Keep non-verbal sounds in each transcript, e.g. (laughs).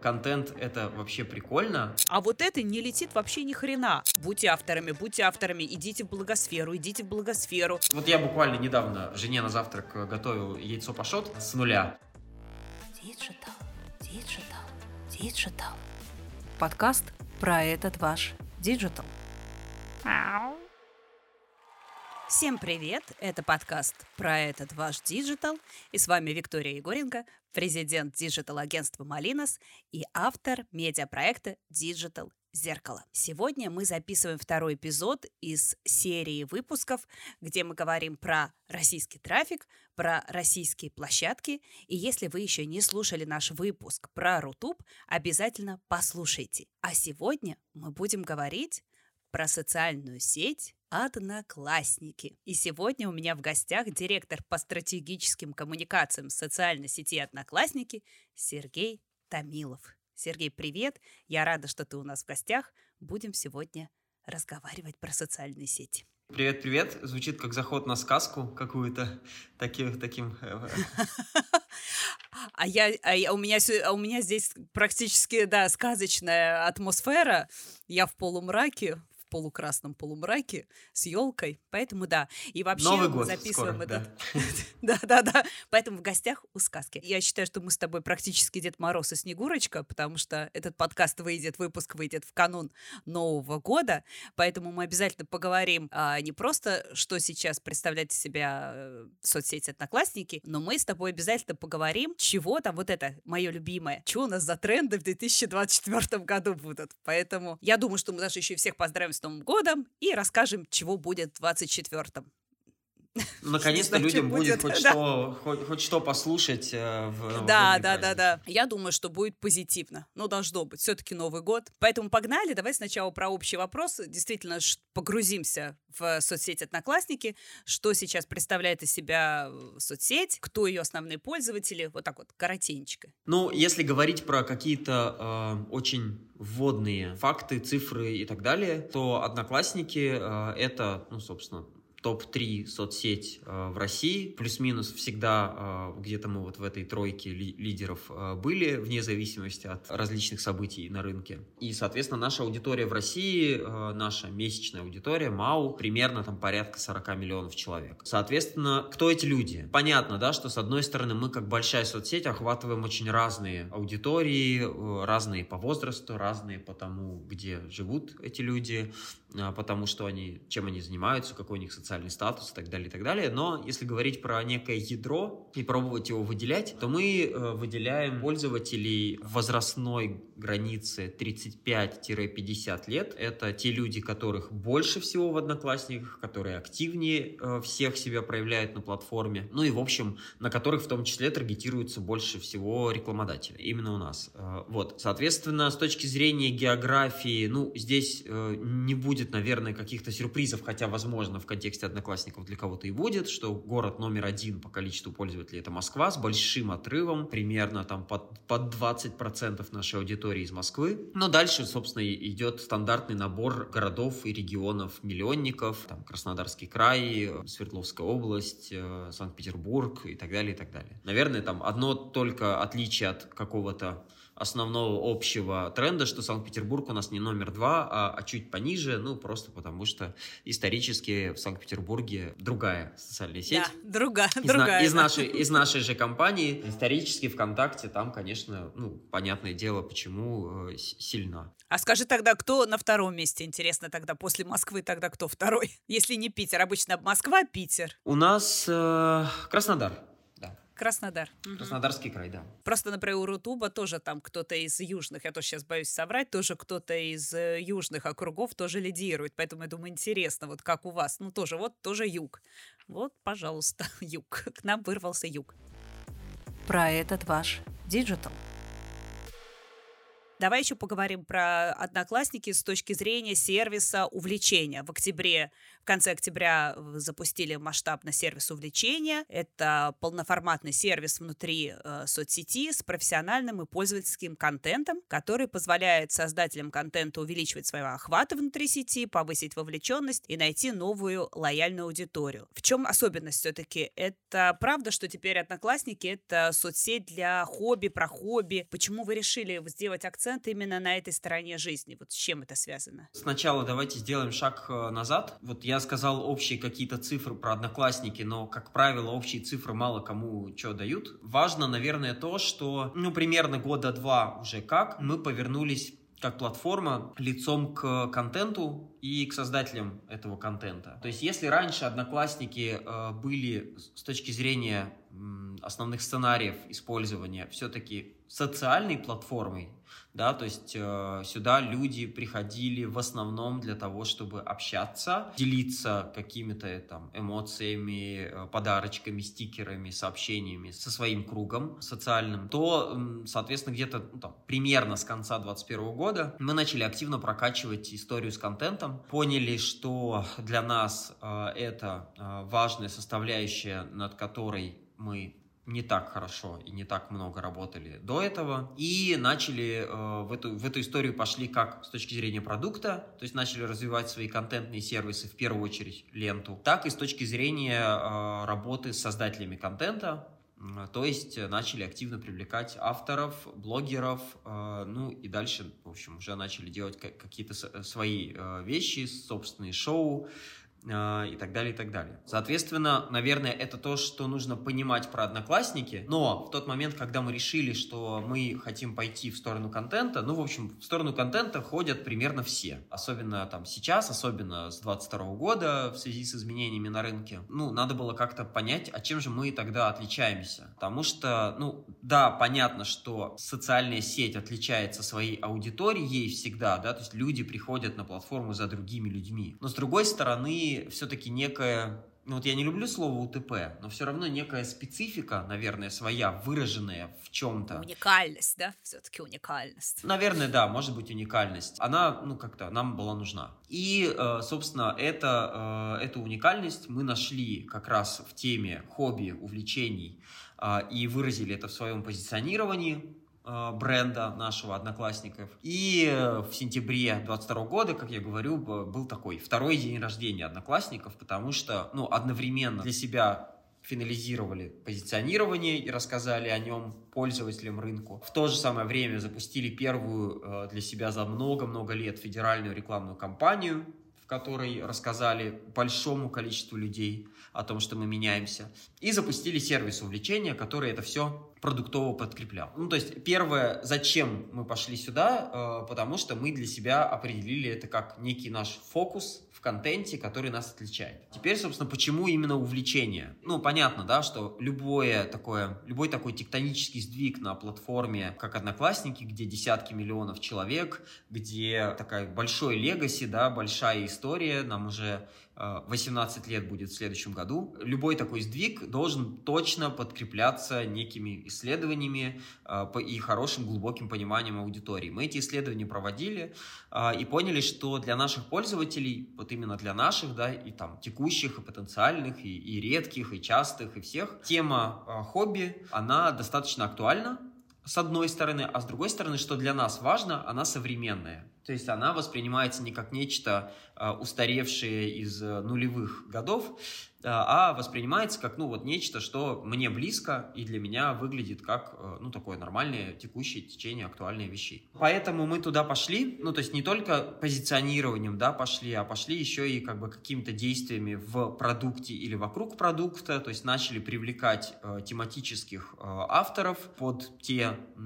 Контент — это вообще прикольно. А вот это не летит вообще ни хрена. Будьте авторами, будьте авторами, идите в блогосферу, идите в блогосферу. Вот я буквально недавно жене на завтрак готовил яйцо пашот с нуля. Digital, digital, digital. Подкаст про этот ваш digital. Всем привет! Это подкаст про этот ваш digital. И с вами Виктория Егоренко, президент digital-агентства «Малинос» и автор медиапроекта «Диджитал Зеркало». Сегодня мы записываем второй эпизод из серии выпусков, где мы говорим про российский трафик, про российские площадки. И если вы еще не слушали наш выпуск про Рутуб, обязательно послушайте. А сегодня мы будем говорить про социальную сеть Одноклассники. И сегодня у меня в гостях директор по стратегическим коммуникациям социальной сети Одноклассники Сергей Томилов. Сергей, привет! Я рада, что ты у нас в гостях. Будем сегодня разговаривать про социальные сети. Привет, привет. Звучит как заход на сказку какую-то таким таким. Э, а я, а я, у меня, а у меня здесь практически, да, сказочная атмосфера. Я в полумраке, полукрасном полумраке с елкой. Поэтому да. И вообще Новый год записываем скоро, этот. Да, (laughs) да, да. Поэтому в гостях у сказки. Я считаю, что мы с тобой практически Дед Мороз и Снегурочка, потому что этот подкаст выйдет, выпуск выйдет в канун Нового года. Поэтому мы обязательно поговорим а, не просто, что сейчас представляет из себя э, соцсети Одноклассники, но мы с тобой обязательно поговорим, чего там вот это мое любимое, что у нас за тренды в 2024 году будут. Поэтому я думаю, что мы даже еще и всех поздравим с Новым годом и расскажем, чего будет в 24-м. (laughs) Наконец-то людям будет, хоть, да. что, хоть, хоть что послушать э, в Да, да, да, да. Я думаю, что будет позитивно. Ну, должно быть. Все-таки Новый год. Поэтому погнали. Давай сначала про общий вопрос. Действительно, погрузимся в соцсеть Одноклассники. Что сейчас представляет из себя э, соцсеть? Кто ее основные пользователи? Вот так вот, коротенько. Ну, если говорить про какие-то э, очень вводные факты, цифры и так далее, то Одноклассники э, это, ну, собственно, топ-3 соцсеть э, в России. Плюс-минус всегда э, где-то мы вот в этой тройке ли, лидеров э, были, вне зависимости от различных событий на рынке. И, соответственно, наша аудитория в России, наша месячная аудитория, МАУ, примерно там порядка 40 миллионов человек. Соответственно, кто эти люди? Понятно, да, что с одной стороны мы как большая соцсеть охватываем очень разные аудитории, разные по возрасту, разные по тому, где живут эти люди, потому что они, чем они занимаются, какой у них социальный статус и так далее, и так далее. Но если говорить про некое ядро и пробовать его выделять, то мы э, выделяем пользователей возрастной границы 35-50 лет. Это те люди, которых больше всего в Одноклассниках, которые активнее э, всех себя проявляют на платформе. Ну и, в общем, на которых в том числе таргетируется больше всего рекламодателей. Именно у нас. Э, вот. Соответственно, с точки зрения географии, ну, здесь не будет, наверное, каких-то сюрпризов, хотя, возможно, в контексте контексте одноклассников для кого-то и будет, что город номер один по количеству пользователей это Москва с большим отрывом, примерно там под, под 20% нашей аудитории из Москвы. Но дальше, собственно, идет стандартный набор городов и регионов миллионников, там Краснодарский край, Свердловская область, э, Санкт-Петербург и так далее, и так далее. Наверное, там одно только отличие от какого-то основного общего тренда, что Санкт-Петербург у нас не номер два, а, а чуть пониже, ну, просто потому что исторически в Санкт-Петербурге другая социальная сеть. Да, другая, из другая. На, из, нашей, из нашей же компании. Исторически ВКонтакте там, конечно, ну, понятное дело, почему э, сильна. А скажи тогда, кто на втором месте, интересно тогда, после Москвы тогда кто второй? (laughs) Если не Питер, обычно Москва, Питер. У нас э, Краснодар. Краснодар. Краснодарский край, да. Просто, например, у Рутуба тоже там кто-то из южных, я тоже сейчас боюсь соврать, тоже кто-то из э, южных округов тоже лидирует. Поэтому я думаю, интересно, вот как у вас. Ну, тоже вот, тоже юг. Вот, пожалуйста, (laughs) юг. К нам вырвался юг. Про этот ваш digital. Давай еще поговорим про Одноклассники с точки зрения сервиса увлечения. В октябре в конце октября запустили масштабный сервис увлечения. Это полноформатный сервис внутри э, соцсети с профессиональным и пользовательским контентом, который позволяет создателям контента увеличивать свои охваты внутри сети, повысить вовлеченность и найти новую лояльную аудиторию. В чем особенность все-таки? Это правда, что теперь Одноклассники — это соцсеть для хобби, про хобби. Почему вы решили сделать акцент именно на этой стороне жизни? Вот с чем это связано? Сначала давайте сделаем шаг э, назад. Вот я сказал общие какие-то цифры про одноклассники, но, как правило, общие цифры мало кому что дают. Важно, наверное, то, что, ну, примерно года два уже как мы повернулись как платформа лицом к контенту и к создателям этого контента. То есть, если раньше одноклассники э, были с точки зрения основных сценариев использования все-таки социальной платформой, да, то есть э, сюда люди приходили в основном для того, чтобы общаться, делиться какими-то там эмоциями, э, подарочками, стикерами, сообщениями со своим кругом социальным, то, э, соответственно, где-то ну, там, примерно с конца 2021 года мы начали активно прокачивать историю с контентом, поняли, что для нас э, это э, важная составляющая, над которой мы не так хорошо и не так много работали до этого. И начали э, в, эту, в эту историю пошли как с точки зрения продукта, то есть начали развивать свои контентные сервисы, в первую очередь ленту, так и с точки зрения э, работы с создателями контента, то есть начали активно привлекать авторов, блогеров, э, ну и дальше, в общем, уже начали делать какие-то свои э, вещи, собственные шоу, и так далее, и так далее. Соответственно, наверное, это то, что нужно понимать про Одноклассники, но в тот момент, когда мы решили, что мы хотим пойти в сторону контента, ну, в общем, в сторону контента ходят примерно все, особенно там сейчас, особенно с 22 года в связи с изменениями на рынке, ну, надо было как-то понять, а чем же мы тогда отличаемся, потому что, ну, да, понятно, что социальная сеть отличается своей аудиторией всегда, да, то есть люди приходят на платформу за другими людьми, но с другой стороны, все-таки некая ну вот я не люблю слово УТП, но все равно некая специфика, наверное, своя, выраженная в чем-то. Уникальность, да? Все-таки уникальность. Наверное, да, может быть уникальность. Она, ну как-то, нам была нужна. И, э, собственно, это, э, эту уникальность мы нашли как раз в теме хобби, увлечений э, и выразили это в своем позиционировании. Э, бренда нашего Одноклассников. И э, в сентябре 22 года, как я говорю, был такой второй день рождения Одноклассников, потому что, ну, одновременно для себя финализировали позиционирование и рассказали о нем пользователям рынку. В то же самое время запустили первую э, для себя за много-много лет федеральную рекламную кампанию, в которой рассказали большому количеству людей о том, что мы меняемся, и запустили сервис увлечения, который это все продуктово подкреплял. Ну, то есть, первое, зачем мы пошли сюда, э, потому что мы для себя определили это как некий наш фокус в контенте, который нас отличает. Теперь, собственно, почему именно увлечение? Ну, понятно, да, что любое такое, любой такой тектонический сдвиг на платформе, как Одноклассники, где десятки миллионов человек, где такая большой легаси, да, большая история, нам уже 18 лет будет в следующем году. Любой такой сдвиг должен точно подкрепляться некими исследованиями а, и хорошим глубоким пониманием аудитории. Мы эти исследования проводили а, и поняли, что для наших пользователей, вот именно для наших, да, и там текущих, и потенциальных, и, и редких, и частых, и всех, тема хобби, она достаточно актуальна, с одной стороны, а с другой стороны, что для нас важно, она современная. То есть она воспринимается не как нечто э, устаревшее из э, нулевых годов, а воспринимается как, ну, вот нечто, что мне близко и для меня выглядит как, ну, такое нормальное текущее течение актуальных вещей. Поэтому мы туда пошли, ну, то есть не только позиционированием, да, пошли, а пошли еще и как бы какими-то действиями в продукте или вокруг продукта, то есть начали привлекать э, тематических э, авторов под те э,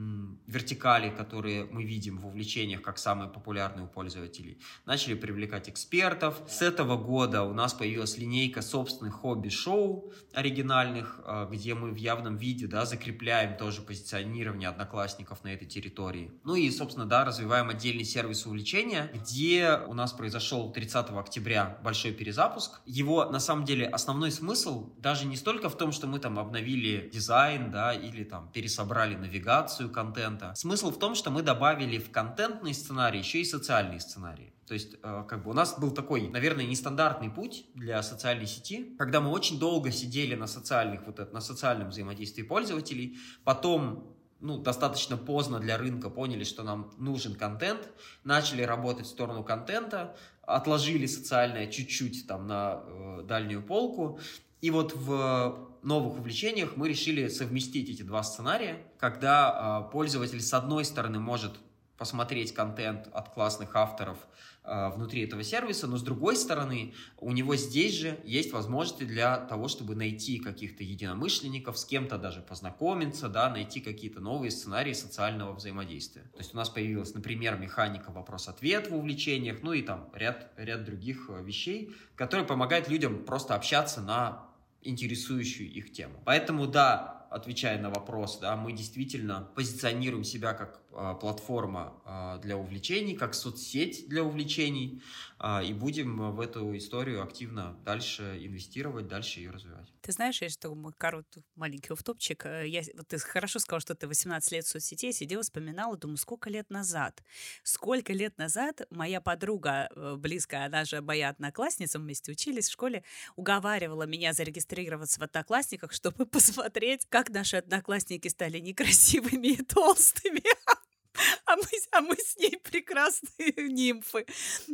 вертикали, которые мы видим в увлечениях как самые популярные популярны у пользователей. Начали привлекать экспертов. С этого года у нас появилась линейка собственных хобби-шоу оригинальных, э, где мы в явном виде да, закрепляем тоже позиционирование одноклассников на этой территории. Ну и, собственно, да, развиваем отдельный сервис увлечения, где у нас произошел 30 октября большой перезапуск. Его, на самом деле, основной смысл даже не столько в том, что мы там обновили дизайн, да, или там пересобрали навигацию контента. Смысл в том, что мы добавили в контентный сценарий еще и социальные сценарии. То есть, э, как бы у нас был такой, наверное, нестандартный путь для социальной сети, когда мы очень долго сидели на социальных, вот это, на социальном взаимодействии пользователей, потом ну, достаточно поздно для рынка поняли, что нам нужен контент, начали работать в сторону контента, отложили социальное чуть-чуть там на э, дальнюю полку, и вот в новых увлечениях мы решили совместить эти два сценария, когда э, пользователь с одной стороны может посмотреть контент от классных авторов э, внутри этого сервиса, но с другой стороны у него здесь же есть возможности для того, чтобы найти каких-то единомышленников, с кем-то даже познакомиться, да, найти какие-то новые сценарии социального взаимодействия. То есть у нас появилась, например, механика вопрос-ответ в увлечениях, ну и там ряд, ряд других э, вещей, которые помогают людям просто общаться на интересующую их тему. Поэтому да, отвечая на вопрос, да, мы действительно позиционируем себя как а, платформа а, для увлечений, как соцсеть для увлечений, а, и будем в эту историю активно дальше инвестировать, дальше ее развивать. Ты знаешь, есть такой короткий маленький уфтопчик. Э, я, вот ты хорошо сказал, что ты 18 лет в соцсетей, сидела, вспоминала, думаю, сколько лет назад? Сколько лет назад моя подруга э, близкая, она же моя одноклассница, мы вместе учились в школе, уговаривала меня зарегистрироваться в одноклассниках, чтобы (laughs) посмотреть, как наши одноклассники стали некрасивыми и толстыми. (laughs) (laughs) а мы, а мы с ней (laughs) прекрасные (laughs) нимфы.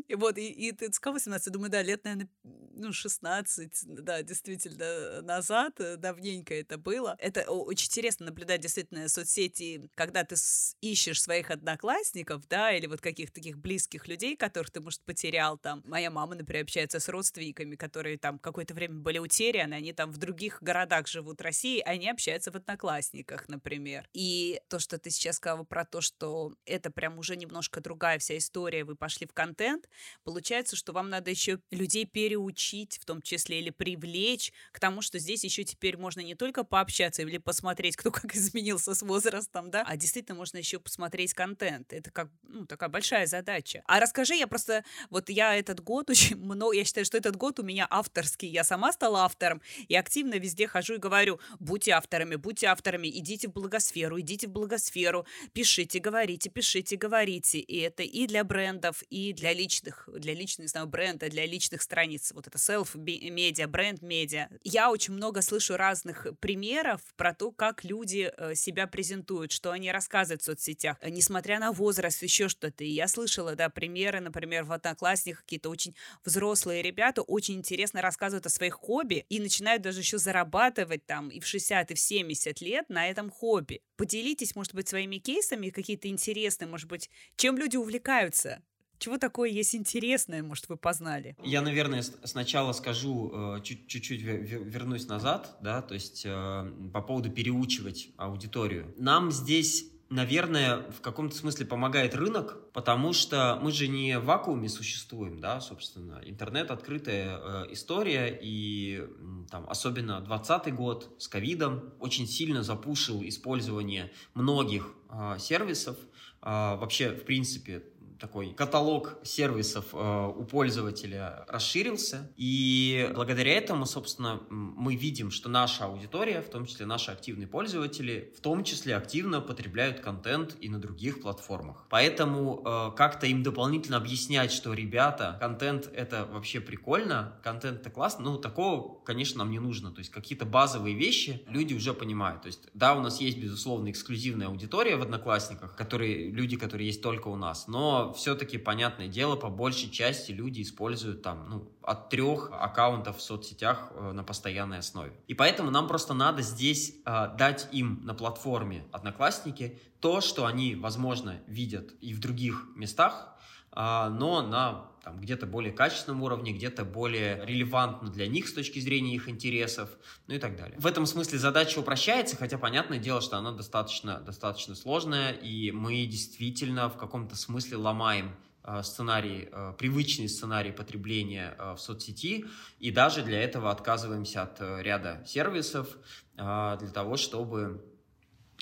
И вот, и, и ты сказал 18, думаю, да, лет, наверное, ну, 16, да, действительно, назад, э, давненько это было. Это очень интересно наблюдать действительно соцсети, когда ты ищешь своих одноклассников, да, или вот каких-то таких близких людей, которых ты, может, потерял там. Моя мама, например, общается с родственниками, которые там какое-то время были утеряны, они там в других городах живут России, они общаются в одноклассниках, например. И то, что ты сейчас сказала про то, что это прям уже немножко другая вся история, вы пошли в контент, получается, что вам надо еще людей переучить, в том числе, или привлечь к тому, что здесь еще теперь можно не только пообщаться или посмотреть, кто как изменился с возрастом, да, а действительно можно еще посмотреть контент. Это как, ну, такая большая задача. А расскажи, я просто, вот я этот год очень много, я считаю, что этот год у меня авторский, я сама стала автором, и активно везде хожу и говорю, будьте авторами, будьте авторами, идите в благосферу, идите в благосферу, пишите, говорите, говорите, пишите, говорите. И это и для брендов, и для личных, для личных, не знаю, бренда, для личных страниц. Вот это self-медиа, бренд-медиа. Я очень много слышу разных примеров про то, как люди э, себя презентуют, что они рассказывают в соцсетях, несмотря на возраст, еще что-то. И я слышала, да, примеры, например, в Одноклассниках какие-то очень взрослые ребята очень интересно рассказывают о своих хобби и начинают даже еще зарабатывать там и в 60, и в 70 лет на этом хобби. Поделитесь, может быть, своими кейсами, какие-то интересное, может быть, чем люди увлекаются? Чего такое есть интересное, может, вы познали? Я, наверное, сначала скажу, э, чуть-чуть вернусь назад, да, то есть э, по поводу переучивать аудиторию. Нам здесь наверное, в каком-то смысле помогает рынок, потому что мы же не в вакууме существуем, да, собственно. Интернет открытая э, история, и там, особенно 2020 год с ковидом очень сильно запушил использование многих э, сервисов, а, вообще, в принципе, такой каталог сервисов э, у пользователя расширился. И благодаря этому, собственно, мы видим, что наша аудитория, в том числе наши активные пользователи, в том числе активно потребляют контент и на других платформах. Поэтому э, как-то им дополнительно объяснять, что, ребята, контент это вообще прикольно, контент это классно, ну, такого, конечно, нам не нужно. То есть какие-то базовые вещи люди уже понимают. То есть, да, у нас есть, безусловно, эксклюзивная аудитория в Одноклассниках, которые, люди, которые есть только у нас, но все-таки, понятное дело, по большей части люди используют там, ну, от трех аккаунтов в соцсетях э, на постоянной основе. И поэтому нам просто надо здесь э, дать им на платформе Одноклассники то, что они, возможно, видят и в других местах, э, но на там, где-то более качественном уровне, где-то более релевантно для них с точки зрения их интересов, ну и так далее. В этом смысле задача упрощается, хотя понятное дело, что она достаточно, достаточно сложная, и мы действительно в каком-то смысле ломаем сценарий, привычный сценарий потребления в соцсети, и даже для этого отказываемся от ряда сервисов для того, чтобы,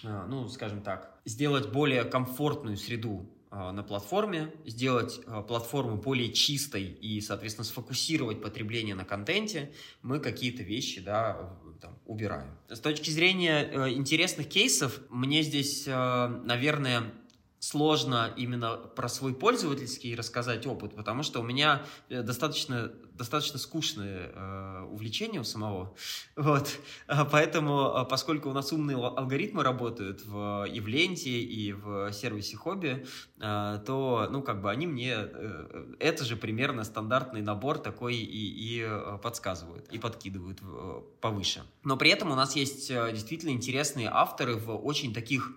ну, скажем так, сделать более комфортную среду а, на платформе, сделать а, платформу более чистой и, соответственно, сфокусировать потребление на контенте, мы какие-то вещи, да, там, убираем. С точки зрения э, интересных кейсов, мне здесь, э, наверное, сложно именно про свой пользовательский рассказать опыт, потому что у меня э, достаточно, достаточно скучное э, увлечение у самого. (laughs) Вот. А поэтому, а, поскольку у нас умные алгоритмы работают в, и в ленте, и в сервисе хобби, э, то, ну, как бы они мне э, это же примерно стандартный набор такой и, и э, подсказывают, и подкидывают э, повыше. Но при этом у нас есть действительно интересные авторы в очень таких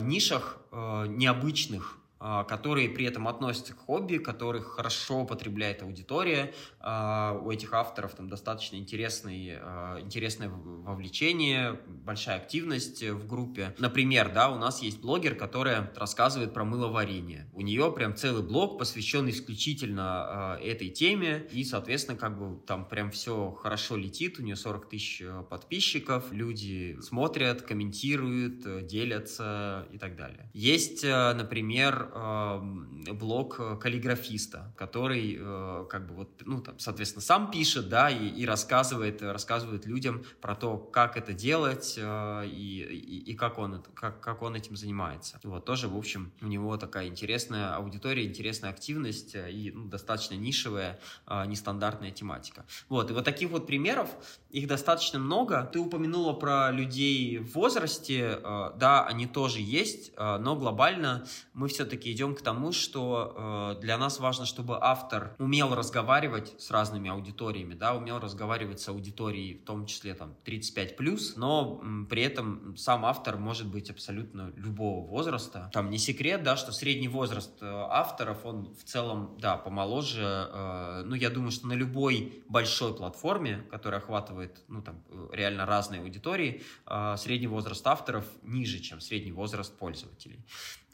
нишах а, необычных а, которые при этом относятся к хобби, которых хорошо потребляет аудитория. А, у этих авторов там достаточно интересный, а, интересное вовлечение, большая активность в группе. Например, да, у нас есть блогер, которая рассказывает про мыловарение. У нее прям целый блог посвящен исключительно этой теме, и, соответственно, как бы там прям все хорошо летит, у нее 40 тысяч подписчиков, люди смотрят, комментируют, делятся и так далее. Есть, например, блог э, каллиграфиста, который э, как бы вот, ну, там, соответственно, сам пишет, да, и, и рассказывает, рассказывает людям про то, как это делать э, и, и, и как, он, как, как он этим занимается. Вот, тоже, в общем, у него такая интересная аудитория, интересная активность и ну, достаточно нишевая, нестандартная тематика. Вот, и вот таких вот примеров, их достаточно много. Ты упомянула про людей в возрасте, да, они тоже есть, но глобально мы все-таки все-таки идем к тому, что э, для нас важно, чтобы автор умел разговаривать с разными аудиториями, да, умел разговаривать с аудиторией, в том числе там 35+, но м, при этом сам автор может быть абсолютно любого возраста. Там не секрет, да, что средний возраст э, авторов, он в целом, да, помоложе, э, ну, я думаю, что на любой большой платформе, которая охватывает, ну, там, э, реально разные аудитории, э, средний возраст авторов ниже, чем средний возраст пользователей.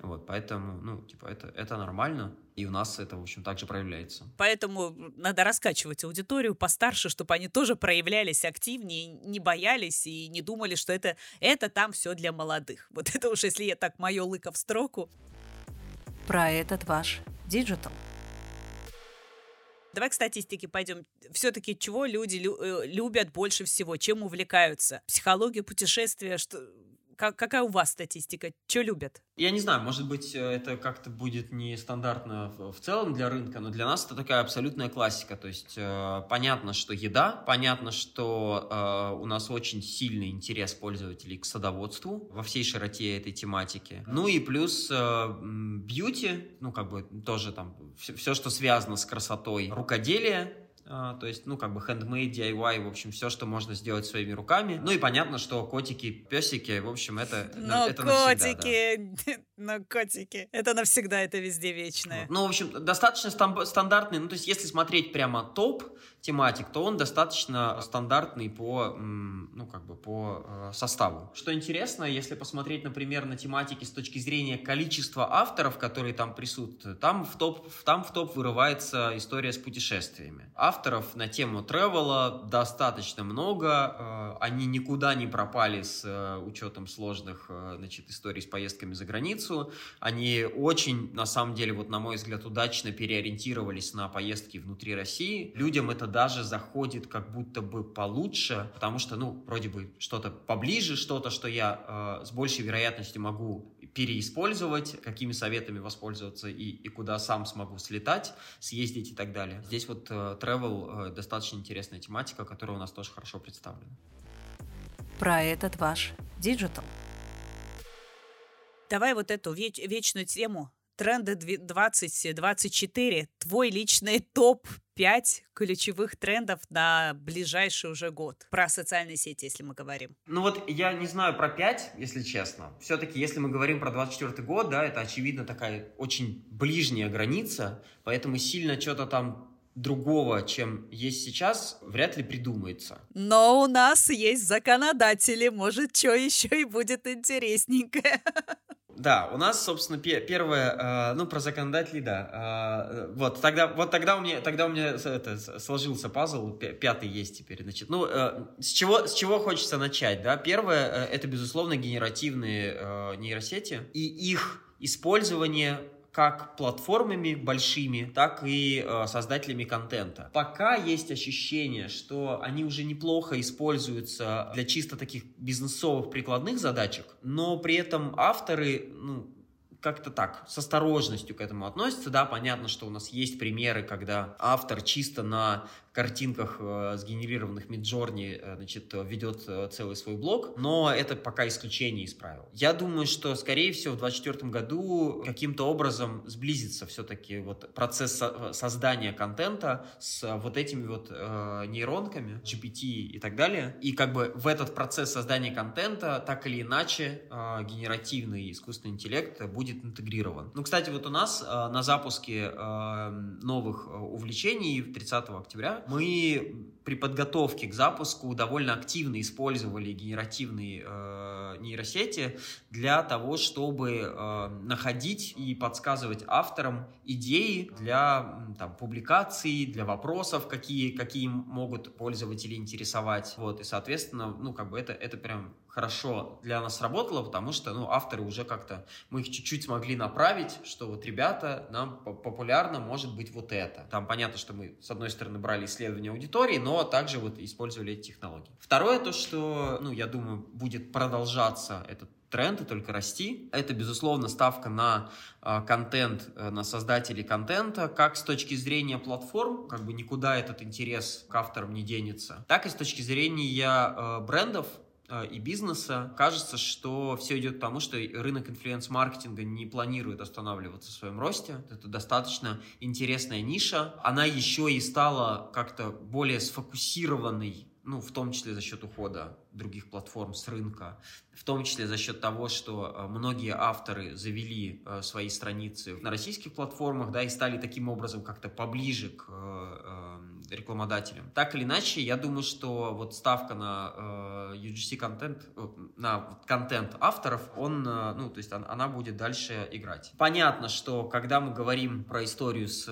Вот, поэтому, ну, типа, это, это нормально, и у нас это, в общем, также проявляется. Поэтому надо раскачивать аудиторию постарше, чтобы они тоже проявлялись активнее, не боялись и не думали, что это, это там все для молодых. Вот это уж, если я так мое лыко в строку. Про этот ваш digital. Давай к статистике пойдем. Все-таки чего люди лю- э, любят больше всего, чем увлекаются? Психология, путешествия, что как, какая у вас статистика? Что любят? Я не знаю, может быть, э, это как-то будет нестандартно в, в целом для рынка, но для нас это такая абсолютная классика. То есть э, понятно, что еда, понятно, что э, у нас очень сильный интерес пользователей к садоводству во всей широте этой тематики. Ну и плюс э, бьюти, ну как бы тоже там все, все, что связано с красотой, рукоделие, то есть, ну, как бы handmade, DIY, в общем, все, что можно сделать своими руками. Ну и понятно, что котики, песики, в общем, это, Но это котики, навсегда, да. (laughs) но котики, это навсегда, это везде вечное. Ну, в общем, достаточно стандартный, ну, то есть, если смотреть прямо топ, тематик, то он достаточно стандартный по, ну, как бы по э, составу. Что интересно, если посмотреть, например, на тематики с точки зрения количества авторов, которые там присутствуют, там в топ, там в топ вырывается история с путешествиями. Авторов на тему тревела достаточно много, э, они никуда не пропали с э, учетом сложных, значит, историй с поездками за границу, они очень, на самом деле, вот на мой взгляд, удачно переориентировались на поездки внутри России. Людям это даже заходит как будто бы получше, потому что, ну, вроде бы что-то поближе, что-то, что я э, с большей вероятностью могу переиспользовать, какими советами воспользоваться и, и куда сам смогу слетать, съездить и так далее. Здесь вот э, travel э, достаточно интересная тематика, которая у нас тоже хорошо представлена. Про этот ваш digital. Давай вот эту веч- вечную тему тренды 2024, твой личный топ-5 ключевых трендов на ближайший уже год. Про социальные сети, если мы говорим. Ну вот я не знаю про 5, если честно. Все-таки, если мы говорим про 24 год, да, это очевидно такая очень ближняя граница, поэтому сильно что-то там другого, чем есть сейчас, вряд ли придумается. Но у нас есть законодатели, может, что еще и будет интересненькое. (laughs) Да, у нас, собственно, первое, э, ну, про законодателей, да. Э, вот, тогда, вот тогда у меня, тогда у меня это, сложился пазл, пятый есть теперь, значит. Ну, э, с чего, с чего хочется начать, да? Первое, это, безусловно, генеративные нейросети и их использование как платформами большими, так и э, создателями контента. Пока есть ощущение, что они уже неплохо используются для чисто таких бизнесовых прикладных задачек, но при этом авторы, ну, как-то так, с осторожностью к этому относятся. Да, понятно, что у нас есть примеры, когда автор чисто на картинках, э, сгенерированных Midjourney, э, значит, ведет э, целый свой блог, но это пока исключение из правил. Я думаю, что, скорее всего, в 2024 году каким-то образом сблизится все-таки вот процесс создания контента с вот этими вот э, нейронками, GPT и так далее. И как бы в этот процесс создания контента так или иначе э, генеративный искусственный интеллект будет интегрирован. Ну, кстати, вот у нас э, на запуске э, новых увлечений 30 октября мы при подготовке к запуску довольно активно использовали генеративные э, нейросети для того, чтобы э, находить и подсказывать авторам идеи для там, публикаций, для вопросов, какие, какие могут пользователи интересовать. Вот, и, соответственно, ну, как бы это, это прям хорошо для нас работало, потому что, ну, авторы уже как-то, мы их чуть-чуть смогли направить, что вот, ребята, нам популярно может быть вот это. Там понятно, что мы, с одной стороны, брали исследование аудитории, но также вот использовали эти технологии. Второе, то, что, ну, я думаю, будет продолжаться этот тренд и только расти. Это, безусловно, ставка на э, контент, э, на создателей контента, как с точки зрения платформ, как бы никуда этот интерес к авторам не денется, так и с точки зрения э, брендов, и бизнеса, кажется, что все идет к тому, что рынок инфлюенс-маркетинга не планирует останавливаться в своем росте. Это достаточно интересная ниша. Она еще и стала как-то более сфокусированной ну, в том числе за счет ухода других платформ с рынка, в том числе за счет того, что э, многие авторы завели э, свои страницы на российских платформах, да, и стали таким образом как-то поближе к э, рекламодателям. Так или иначе, я думаю, что вот ставка на UGC контент, на контент авторов, он, ну, то есть она будет дальше играть. Понятно, что когда мы говорим про историю с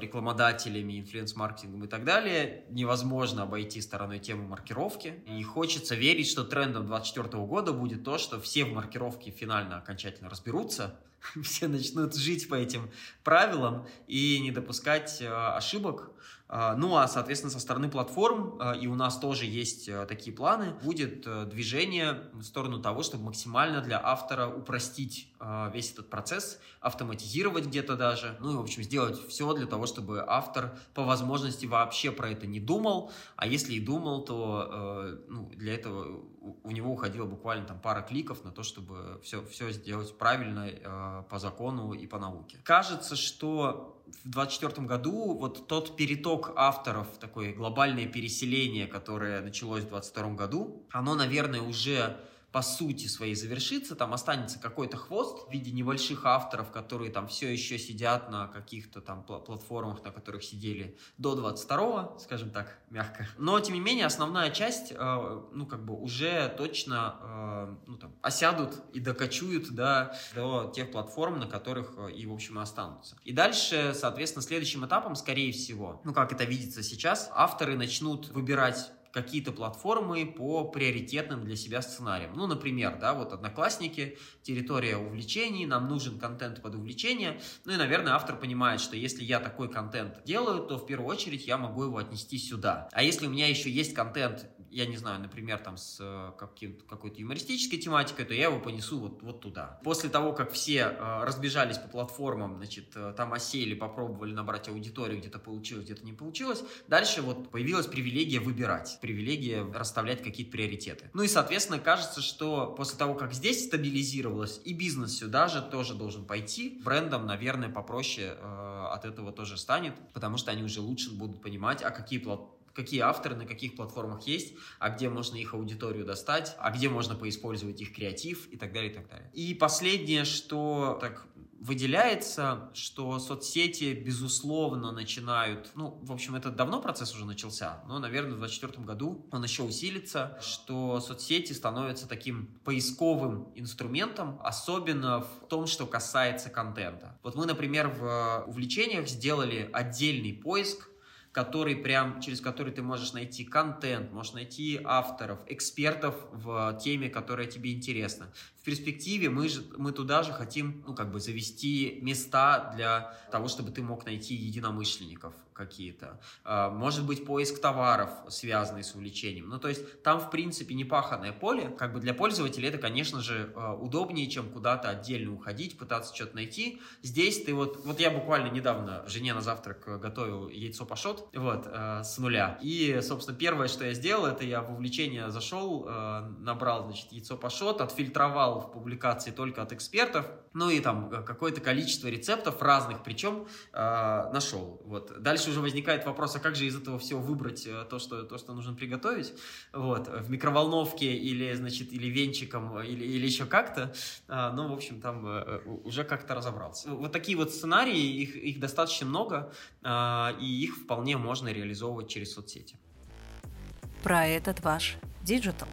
рекламодателями, инфлюенс-маркетингом и так далее, невозможно обойти стороной тему маркировки. И хочется верить, что трендом 2024 года будет то, что все в маркировке финально окончательно разберутся, (laughs) все начнут жить по этим правилам и не допускать э, ошибок. А, ну, а, соответственно, со стороны платформ, а, и у нас тоже есть э, такие планы, будет э, движение в сторону того, чтобы максимально для автора упростить а, весь этот процесс, автоматизировать где-то даже, ну и, в общем, сделать все для того, чтобы автор по возможности вообще про это не думал, а если и думал, то ну, для этого у него уходило буквально там пара кликов на то, чтобы все, все сделать правильно по закону и по науке. Кажется, что в 2024 году вот тот переток авторов, такое глобальное переселение, которое началось в 2022 году, оно, наверное, уже по сути своей завершится, там останется какой-то хвост в виде небольших авторов, которые там все еще сидят на каких-то там платформах, на которых сидели до 22-го, скажем так, мягко. Но, тем не менее, основная часть, э, ну, как бы уже точно, э, ну, там, осядут и докачуют, да, до тех платформ, на которых э, и, в общем, и останутся. И дальше, соответственно, следующим этапом, скорее всего, ну, как это видится сейчас, авторы начнут выбирать какие-то платформы по приоритетным для себя сценариям. Ну, например, да, вот Одноклассники, территория увлечений, нам нужен контент под увлечение. Ну и, наверное, автор понимает, что если я такой контент делаю, то в первую очередь я могу его отнести сюда. А если у меня еще есть контент я не знаю, например, там с э, какой-то юмористической тематикой, то я его понесу вот, вот туда. После того, как все э, разбежались по платформам, значит, э, там осели, попробовали набрать аудиторию, где-то получилось, где-то не получилось, дальше вот появилась привилегия выбирать, привилегия расставлять какие-то приоритеты. Ну и, соответственно, кажется, что после того, как здесь стабилизировалось, и бизнес сюда же тоже должен пойти, брендам, наверное, попроще от этого тоже станет, потому что они уже лучше будут понимать, а какие платформы какие авторы на каких платформах есть, а где можно их аудиторию достать, а где можно поиспользовать их креатив и так далее, и так далее. И последнее, что так выделяется, что соцсети, безусловно, начинают, ну, в общем, это давно процесс уже начался, но, наверное, в 2024 году он еще усилится, что соцсети становятся таким поисковым инструментом, особенно в том, что касается контента. Вот мы, например, в увлечениях сделали отдельный поиск который прям, через который ты можешь найти контент, можешь найти авторов, экспертов в теме, которая тебе интересна в перспективе мы, же, мы туда же хотим, ну, как бы завести места для того, чтобы ты мог найти единомышленников какие-то. А, может быть, поиск товаров, связанный с увлечением. Ну, то есть там, в принципе, не паханное поле. Как бы для пользователя это, конечно же, а, удобнее, чем куда-то отдельно уходить, пытаться что-то найти. Здесь ты вот... Вот я буквально недавно жене на завтрак готовил яйцо пашот, вот, а, с нуля. И, собственно, первое, что я сделал, это я в увлечение зашел, набрал, значит, яйцо пашот, отфильтровал в публикации только от экспертов, ну и там э, какое-то количество рецептов разных, причем э, нашел. Вот. Дальше уже возникает вопрос, а как же из этого всего выбрать э, то, что, то, что нужно приготовить? Вот. В микроволновке или, значит, или венчиком, э, или, или еще как-то. Э, ну, в общем, там э, уже как-то разобрался. Вот такие вот сценарии, их, их достаточно много, э, и их вполне можно реализовывать через соцсети. Про этот ваш digital.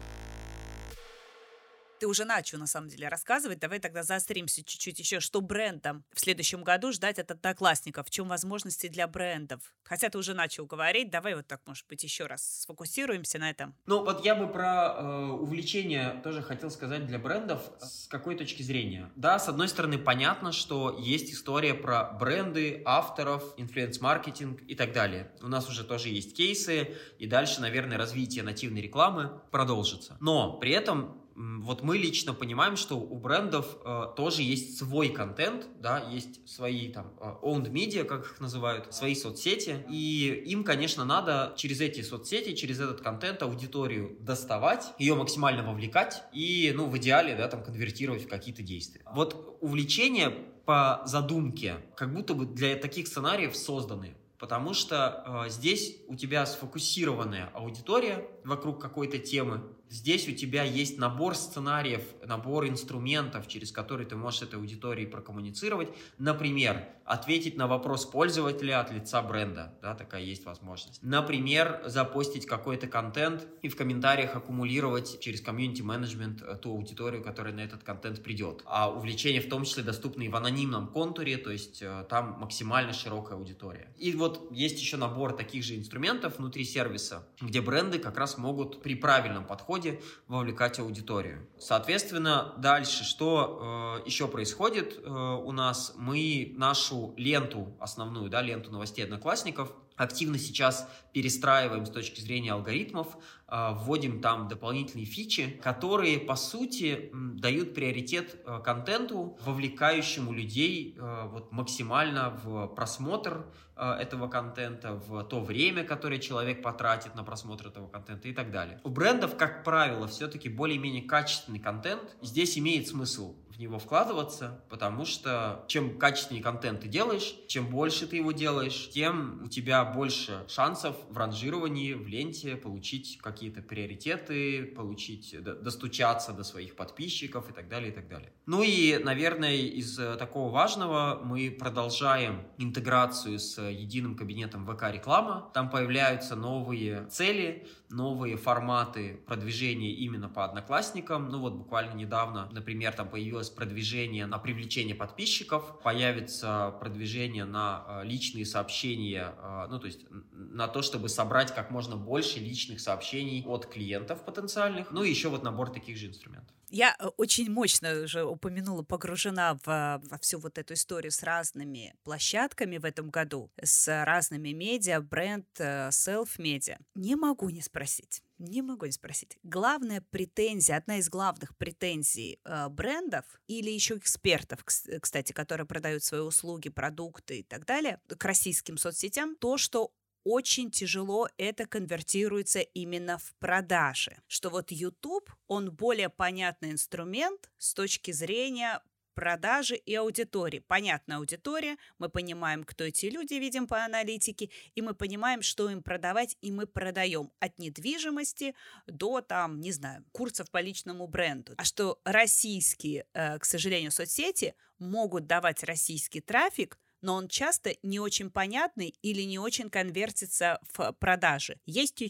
Ты уже начал, на самом деле, рассказывать. Давай тогда заостримся чуть-чуть еще, что брендам в следующем году ждать от одноклассников, в чем возможности для брендов. Хотя ты уже начал говорить, давай вот так, может быть, еще раз сфокусируемся на этом. Ну, вот я бы про э, увлечение тоже хотел сказать для брендов с какой точки зрения. Да, с одной стороны, понятно, что есть история про бренды, авторов, инфлюенс-маркетинг и так далее. У нас уже тоже есть кейсы, и дальше, наверное, развитие нативной рекламы продолжится. Но при этом вот мы лично понимаем, что у брендов э, тоже есть свой контент, да, есть свои там э, owned media, как их называют, свои соцсети, и им, конечно, надо через эти соцсети, через этот контент аудиторию доставать, ее максимально вовлекать и, ну, в идеале, да, там конвертировать в какие-то действия. Вот увлечение по задумке как будто бы для таких сценариев созданы потому что э, здесь у тебя сфокусированная аудитория вокруг какой-то темы, Здесь у тебя есть набор сценариев, набор инструментов, через которые ты можешь этой аудитории прокоммуницировать. Например, ответить на вопрос пользователя от лица бренда. Да, такая есть возможность. Например, запостить какой-то контент и в комментариях аккумулировать через комьюнити-менеджмент э, ту аудиторию, которая на этот контент придет. А увлечения в том числе доступны и в анонимном контуре, то есть э, там максимально широкая аудитория. И вот есть еще набор таких же инструментов внутри сервиса, где бренды как раз могут при правильном подходе вовлекать аудиторию. Соответственно, дальше, что э, еще происходит э, у нас? Мы нашу ленту основную, да, ленту новостей одноклассников активно сейчас перестраиваем с точки зрения алгоритмов, э, вводим там дополнительные фичи, которые, по сути, дают приоритет э, контенту, вовлекающему людей э, вот, максимально в просмотр этого контента, в то время, которое человек потратит на просмотр этого контента и так далее. У брендов, как правило, все-таки более-менее качественный контент. Здесь имеет смысл в него вкладываться, потому что чем качественнее контент ты делаешь, чем больше ты его делаешь, тем у тебя больше шансов в ранжировании, в ленте получить какие-то приоритеты, получить, достучаться до своих подписчиков и так далее, и так далее. Ну и, наверное, из э, такого важного мы продолжаем интеграцию с единым кабинетом ВК-реклама. Там появляются новые цели, новые форматы продвижения именно по одноклассникам. Ну вот буквально недавно, например, там появилось продвижение на привлечение подписчиков, появится продвижение на э, личные сообщения, э, ну то есть на то, чтобы собрать как можно больше личных сообщений от клиентов потенциальных. Ну и еще вот набор таких же инструментов. Я э, очень мощно уже упомянула, погружена в, во всю вот эту историю с разными площадками в этом году, с разными медиа, бренд, селф-медиа. Не могу не спросить. Не могу не спросить. Главная претензия, одна из главных претензий э, брендов или еще экспертов, кстати, которые продают свои услуги, продукты и так далее, к российским соцсетям, то, что очень тяжело это конвертируется именно в продажи. Что вот YouTube, он более понятный инструмент с точки зрения продажи и аудитории. Понятная аудитория, мы понимаем, кто эти люди, видим по аналитике, и мы понимаем, что им продавать, и мы продаем от недвижимости до, там, не знаю, курсов по личному бренду. А что российские, э, к сожалению, соцсети могут давать российский трафик – но он часто не очень понятный или не очень конвертится в продажи. Есть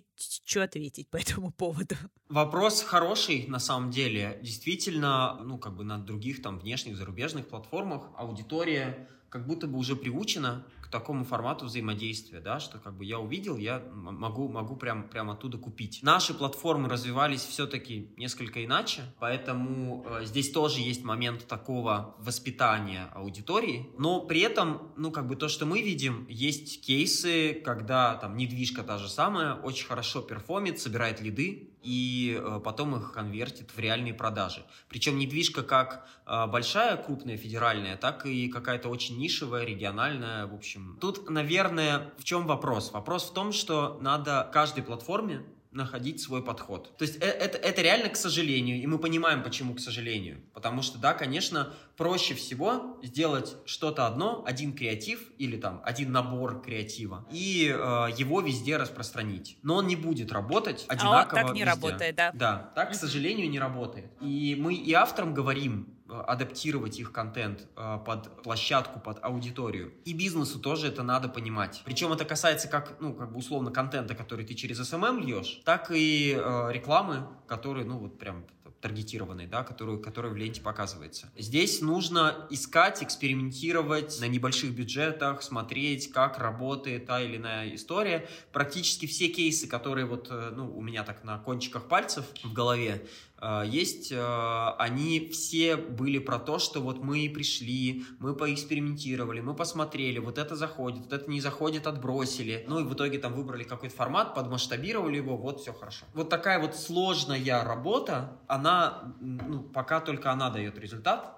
что ответить по этому поводу? Вопрос хороший, на самом деле. Действительно, ну, как бы на других там внешних зарубежных платформах аудитория как будто бы уже приучена такому формату взаимодействия, да, что как бы я увидел, я могу, могу прям, прям оттуда купить. Наши платформы развивались все-таки несколько иначе, поэтому э, здесь тоже есть момент такого воспитания аудитории, но при этом, ну, как бы то, что мы видим, есть кейсы, когда там недвижка та же самая, очень хорошо перформит, собирает лиды, и э, потом их конвертит в реальные продажи. Причем недвижка как э, большая, крупная, федеральная, так и какая-то очень нишевая, региональная, в общем. Тут, наверное, в чем вопрос? Вопрос в том, что надо каждой платформе находить свой подход. То есть это, это, это реально к сожалению, и мы понимаем, почему к сожалению. Потому что, да, конечно, проще всего сделать что-то одно, один креатив или там один набор креатива, и э, его везде распространить. Но он не будет работать одинаково а так не везде. работает, да? Да, так, к сожалению, не работает. И мы и авторам говорим, Э, адаптировать их контент э, под площадку, под аудиторию. И бизнесу тоже это надо понимать. Причем это касается как, ну, как бы условно контента, который ты через SMM льешь, так и э, рекламы, которые, ну, вот прям таргетированной, да, которую, которая в ленте показывается. Здесь нужно искать, экспериментировать на небольших бюджетах, смотреть, как работает та или иная история. Практически все кейсы, которые вот, э, ну, у меня так на кончиках пальцев в голове, Э, есть, э, они все были про то, что вот мы пришли, мы поэкспериментировали, мы посмотрели, вот это заходит, вот это не заходит, отбросили. Ну и в итоге там выбрали какой-то формат, подмасштабировали его, вот все хорошо. Вот такая вот сложная работа, она, ну, пока только она дает результат, Э,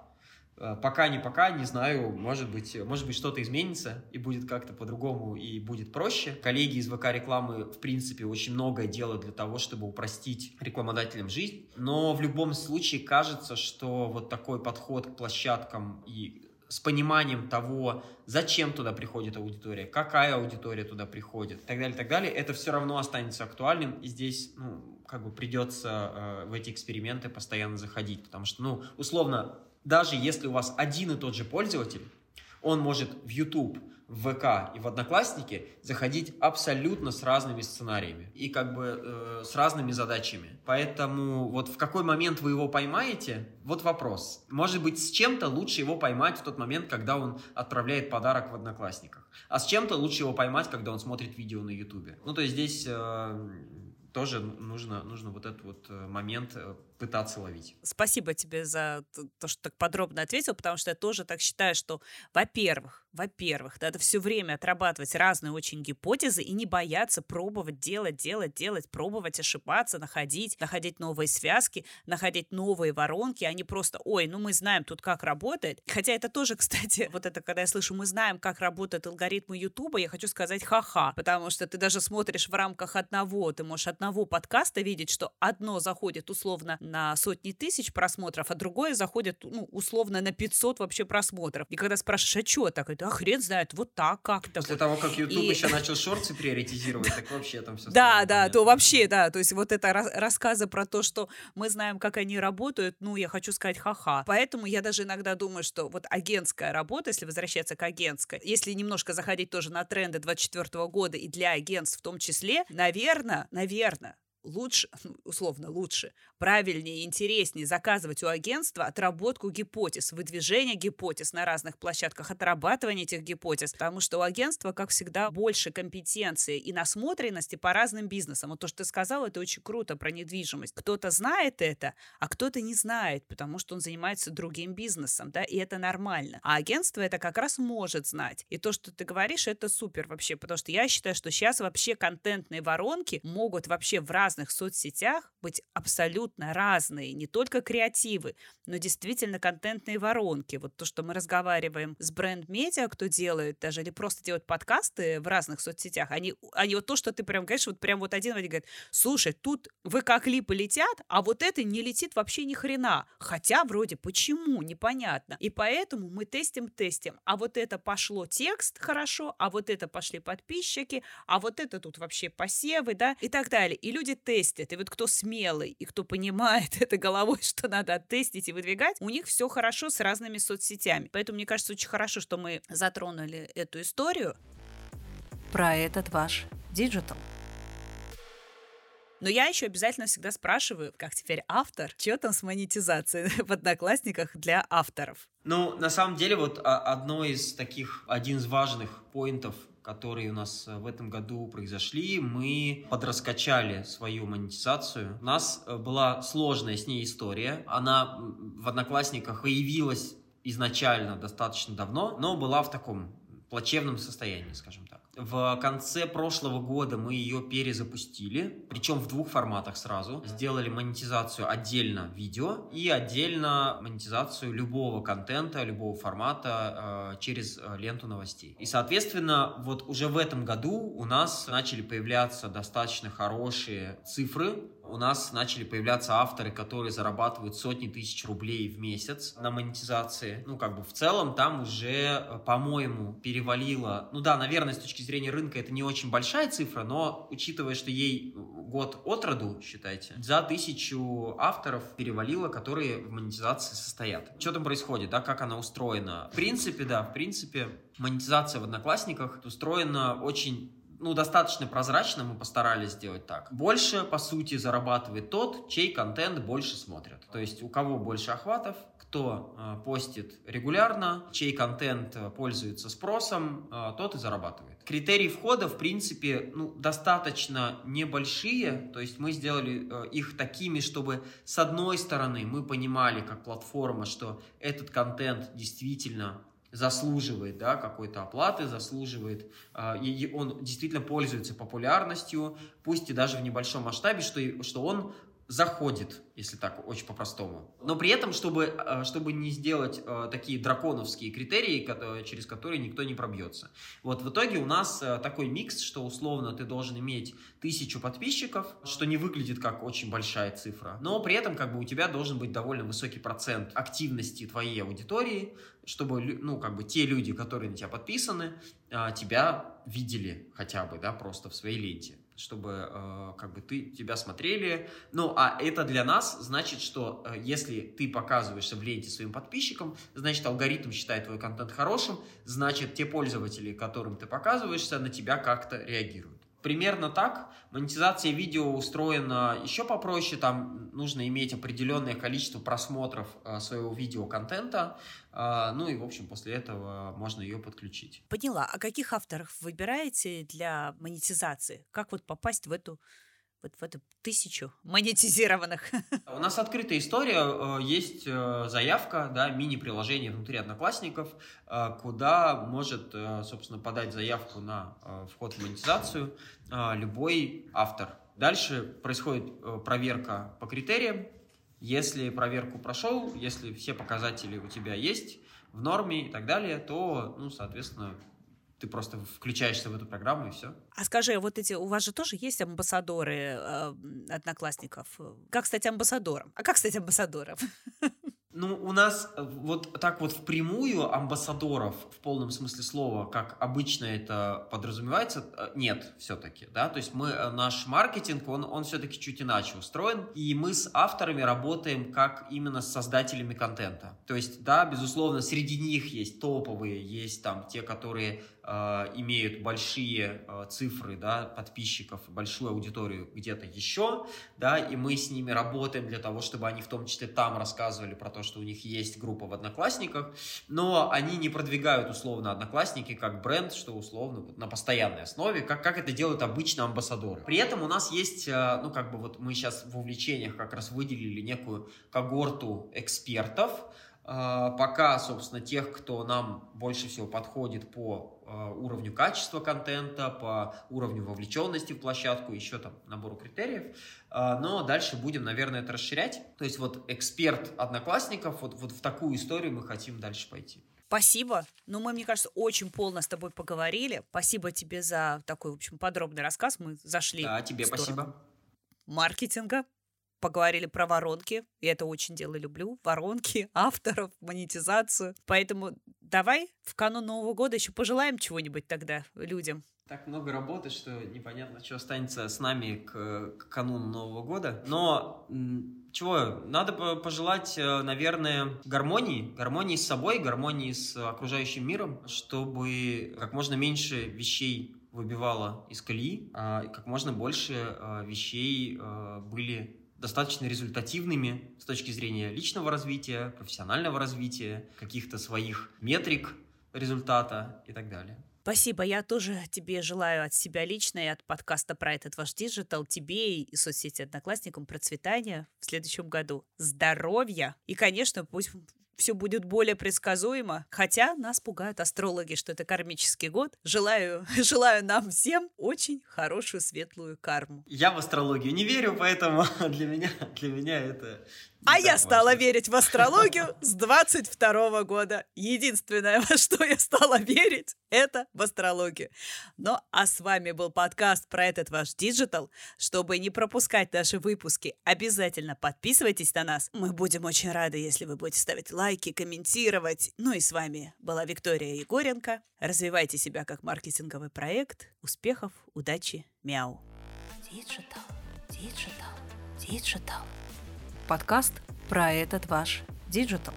пока не пока, не знаю, может быть, может быть что-то изменится и будет как-то по-другому и будет проще. Коллеги из ВК рекламы, в принципе, очень многое делают для того, чтобы упростить рекламодателям жизнь, но в любом случае кажется, что вот такой подход к площадкам и с пониманием того, зачем туда приходит аудитория, какая аудитория туда приходит, и так далее, и так далее, это все равно останется актуальным, и здесь, ну, как бы придется э, в эти эксперименты постоянно заходить, потому что, ну, условно, даже если у вас один и тот же пользователь, он может в YouTube, в ВК и в Одноклассники заходить абсолютно с разными сценариями и как бы э, с разными задачами. Поэтому вот в какой момент вы его поймаете, вот вопрос. Может быть, с чем-то лучше его поймать в тот момент, когда он отправляет подарок в Одноклассниках. А с чем-то лучше его поймать, когда он смотрит видео на YouTube. Ну, то есть здесь э, тоже нужно, нужно вот этот вот э, момент э, пытаться ловить. Спасибо тебе за то, что так подробно ответил, потому что я тоже так считаю, что, во-первых, во-первых, надо все время отрабатывать разные очень гипотезы и не бояться пробовать делать, делать, делать, пробовать, ошибаться, находить, находить новые связки, находить новые воронки, а не просто, ой, ну мы знаем тут как работает. Хотя это тоже, (laughs) кстати, вот это, когда я слышу, мы знаем, как работают алгоритмы Ютуба, я хочу сказать ха-ха, потому что ты даже смотришь в рамках одного, ты можешь одного подкаста видеть, что одно заходит условно на сотни тысяч просмотров, а другое заходит, ну, условно, на 500 вообще просмотров. И когда спрашиваешь, а что так? Это, а хрен знает, вот так как-то. После вот. того, как YouTube и... еще начал шорты приоритизировать, так вообще там все Да, да, то вообще, да, то есть вот это рассказы про то, что мы знаем, как они работают, ну, я хочу сказать, ха-ха. Поэтому я даже иногда думаю, что вот агентская работа, если возвращаться к агентской, если немножко заходить тоже на тренды 24 года и для агентств в том числе, наверное, наверное, лучше, условно лучше, правильнее и интереснее заказывать у агентства отработку гипотез, выдвижение гипотез на разных площадках, отрабатывание этих гипотез, потому что у агентства, как всегда, больше компетенции и насмотренности по разным бизнесам. Вот то, что ты сказал, это очень круто про недвижимость. Кто-то знает это, а кто-то не знает, потому что он занимается другим бизнесом, да, и это нормально. А агентство это как раз может знать. И то, что ты говоришь, это супер вообще, потому что я считаю, что сейчас вообще контентные воронки могут вообще в раз разных соцсетях быть абсолютно разные, не только креативы, но действительно контентные воронки. Вот то, что мы разговариваем с бренд-медиа, кто делает даже, или просто делают подкасты в разных соцсетях, они, они вот то, что ты прям говоришь, вот прям вот один в говорит, слушай, тут ВК-клипы летят, а вот это не летит вообще ни хрена. Хотя вроде почему, непонятно. И поэтому мы тестим-тестим. А вот это пошло текст хорошо, а вот это пошли подписчики, а вот это тут вообще посевы, да, и так далее. И люди тестят. И вот кто смелый и кто понимает (laughs) это головой, что надо тестить и выдвигать, у них все хорошо с разными соцсетями. Поэтому мне кажется очень хорошо, что мы затронули эту историю. Про этот ваш digital. Но я еще обязательно всегда спрашиваю, как теперь автор, что там с монетизацией (laughs) в Одноклассниках для авторов? Ну, на самом деле, вот а, одно из таких, один из важных поинтов которые у нас э, в этом году произошли, мы подраскачали свою монетизацию. У нас э, была сложная с ней история. Она в Одноклассниках появилась изначально достаточно давно, но была в таком плачевном состоянии, скажем так. В конце прошлого года мы ее перезапустили, причем в двух форматах сразу. Сделали монетизацию отдельно видео и отдельно монетизацию любого контента, любого формата э, через э, ленту новостей. И, соответственно, вот уже в этом году у нас начали появляться достаточно хорошие цифры у нас начали появляться авторы, которые зарабатывают сотни тысяч рублей в месяц на монетизации. Ну, как бы в целом там уже, э, по-моему, перевалило... Ну да, наверное, с точки зрения рынка это не очень большая цифра, но учитывая, что ей год от роду, считайте, за тысячу авторов перевалило, которые в монетизации состоят. Что там происходит, да, как она устроена? В принципе, да, в принципе, монетизация в Одноклассниках устроена очень ну, достаточно прозрачно мы постарались сделать так. Больше, по сути, зарабатывает тот, чей контент больше смотрят. То есть у кого больше охватов, кто э, постит регулярно, чей контент э, пользуется спросом, э, тот и зарабатывает. Критерии входа, в принципе, ну, достаточно небольшие, то есть мы сделали э, их такими, чтобы с одной стороны мы понимали как платформа, что этот контент действительно заслуживает да, какой-то оплаты, заслуживает, э, и он действительно пользуется популярностью, пусть и даже в небольшом масштабе, что, что он заходит, если так очень по-простому. Но при этом, чтобы, э, чтобы не сделать э, такие драконовские критерии, через которые никто не пробьется. Вот в итоге у нас э, такой микс, что условно ты должен иметь тысячу подписчиков, что не выглядит как очень большая цифра, но при этом как бы у тебя должен быть довольно высокий процент активности твоей аудитории, чтобы, ну, как бы те люди, которые на тебя подписаны, тебя видели хотя бы, да, просто в своей ленте чтобы э, как бы ты тебя смотрели. Ну, а это для нас значит, что э, если ты показываешься в ленте своим подписчикам, значит алгоритм считает твой контент хорошим, значит те пользователи, которым ты показываешься, на тебя как-то реагируют. Примерно так. Монетизация видео устроена еще попроще. Там нужно иметь определенное количество просмотров э, своего видеоконтента. Э, ну и, в общем, после этого можно ее подключить. Поняла. А каких авторов выбираете для монетизации? Как вот попасть в эту вот в эту тысячу монетизированных. (laughs) У нас открытая история, э, есть э, заявка, да, мини-приложение внутри Одноклассников, э, куда может, собственно, подать заявку на вход в монетизацию любой автор. Дальше происходит проверка по критериям. Если проверку прошел, если все показатели у тебя есть в норме и так далее, то, ну, соответственно, ты просто включаешься в эту программу и все. А скажи, вот эти у вас же тоже есть амбассадоры э, одноклассников? Как стать амбассадором? А как стать амбассадором? (laughs) Ну, у нас э, вот так вот впрямую амбассадоров в полном смысле слова, как обычно это подразумевается, э, нет все-таки, да, то есть мы, э, наш маркетинг, он, он все-таки чуть иначе устроен, и мы с авторами работаем как именно с создателями контента. То есть, да, безусловно, среди них есть топовые, есть там те, которые имеют большие э, цифры да, подписчиков, большую аудиторию где-то еще, да, и мы с ними работаем для того, чтобы они в том числе там рассказывали про то, что у них есть группа в Одноклассниках, но они не продвигают условно Одноклассники как бренд, что условно на постоянной основе, как, как это делают обычно амбассадоры. При этом у нас есть, э, ну как бы вот мы сейчас в увлечениях как раз выделили некую когорту экспертов, А, пока, собственно, тех, кто нам больше всего подходит по а, уровню качества контента, по уровню вовлеченности в площадку, еще там набору критериев. А, но дальше будем, наверное, это расширять. То есть вот эксперт одноклассников, вот, вот в такую историю мы хотим дальше пойти. Спасибо. Ну, мы, мне кажется, очень полно с тобой поговорили. Спасибо тебе за такой, в общем, подробный рассказ. Мы зашли. Да, тебе спасибо. Маркетинга, поговорили про воронки. Я это очень дело люблю. Воронки, (laughs) авторов, монетизацию. Поэтому давай в канун Нового года еще пожелаем чего-нибудь тогда людям. Так много работы, что непонятно, что останется с нами к, к кануну Нового года. Но чего, надо пожелать, э, наверное, гармонии, гармонии с собой, гармонии с окружающим миром, чтобы как можно меньше вещей выбивало из колеи, а как можно больше э, вещей э, были достаточно результативными с точки зрения личного развития, профессионального развития, каких-то своих метрик результата и так далее. Спасибо. Я тоже тебе желаю от себя лично и от подкаста про этот ваш digital, тебе и соцсети Одноклассникам процветания в следующем году, здоровья и, конечно, пусть все будет более предсказуемо. Хотя нас пугают астрологи, что это кармический год. Желаю, (laughs) желаю нам всем очень хорошую светлую карму. Я в астрологию не верю, поэтому (laughs) для меня, для меня это а я стала верить в астрологию с 22 года. Единственное, (laughs) во что я стала верить, это в астрологию. Ну, а с вами был подкаст про этот ваш digital. Чтобы не пропускать наши выпуски, обязательно подписывайтесь на нас. Мы будем очень рады, если вы будете ставить лайки, комментировать. Ну и с вами была Виктория Егоренко. Развивайте себя как маркетинговый проект. Успехов, удачи, мяу. Диджитал, digital, digital подкаст про этот ваш digital.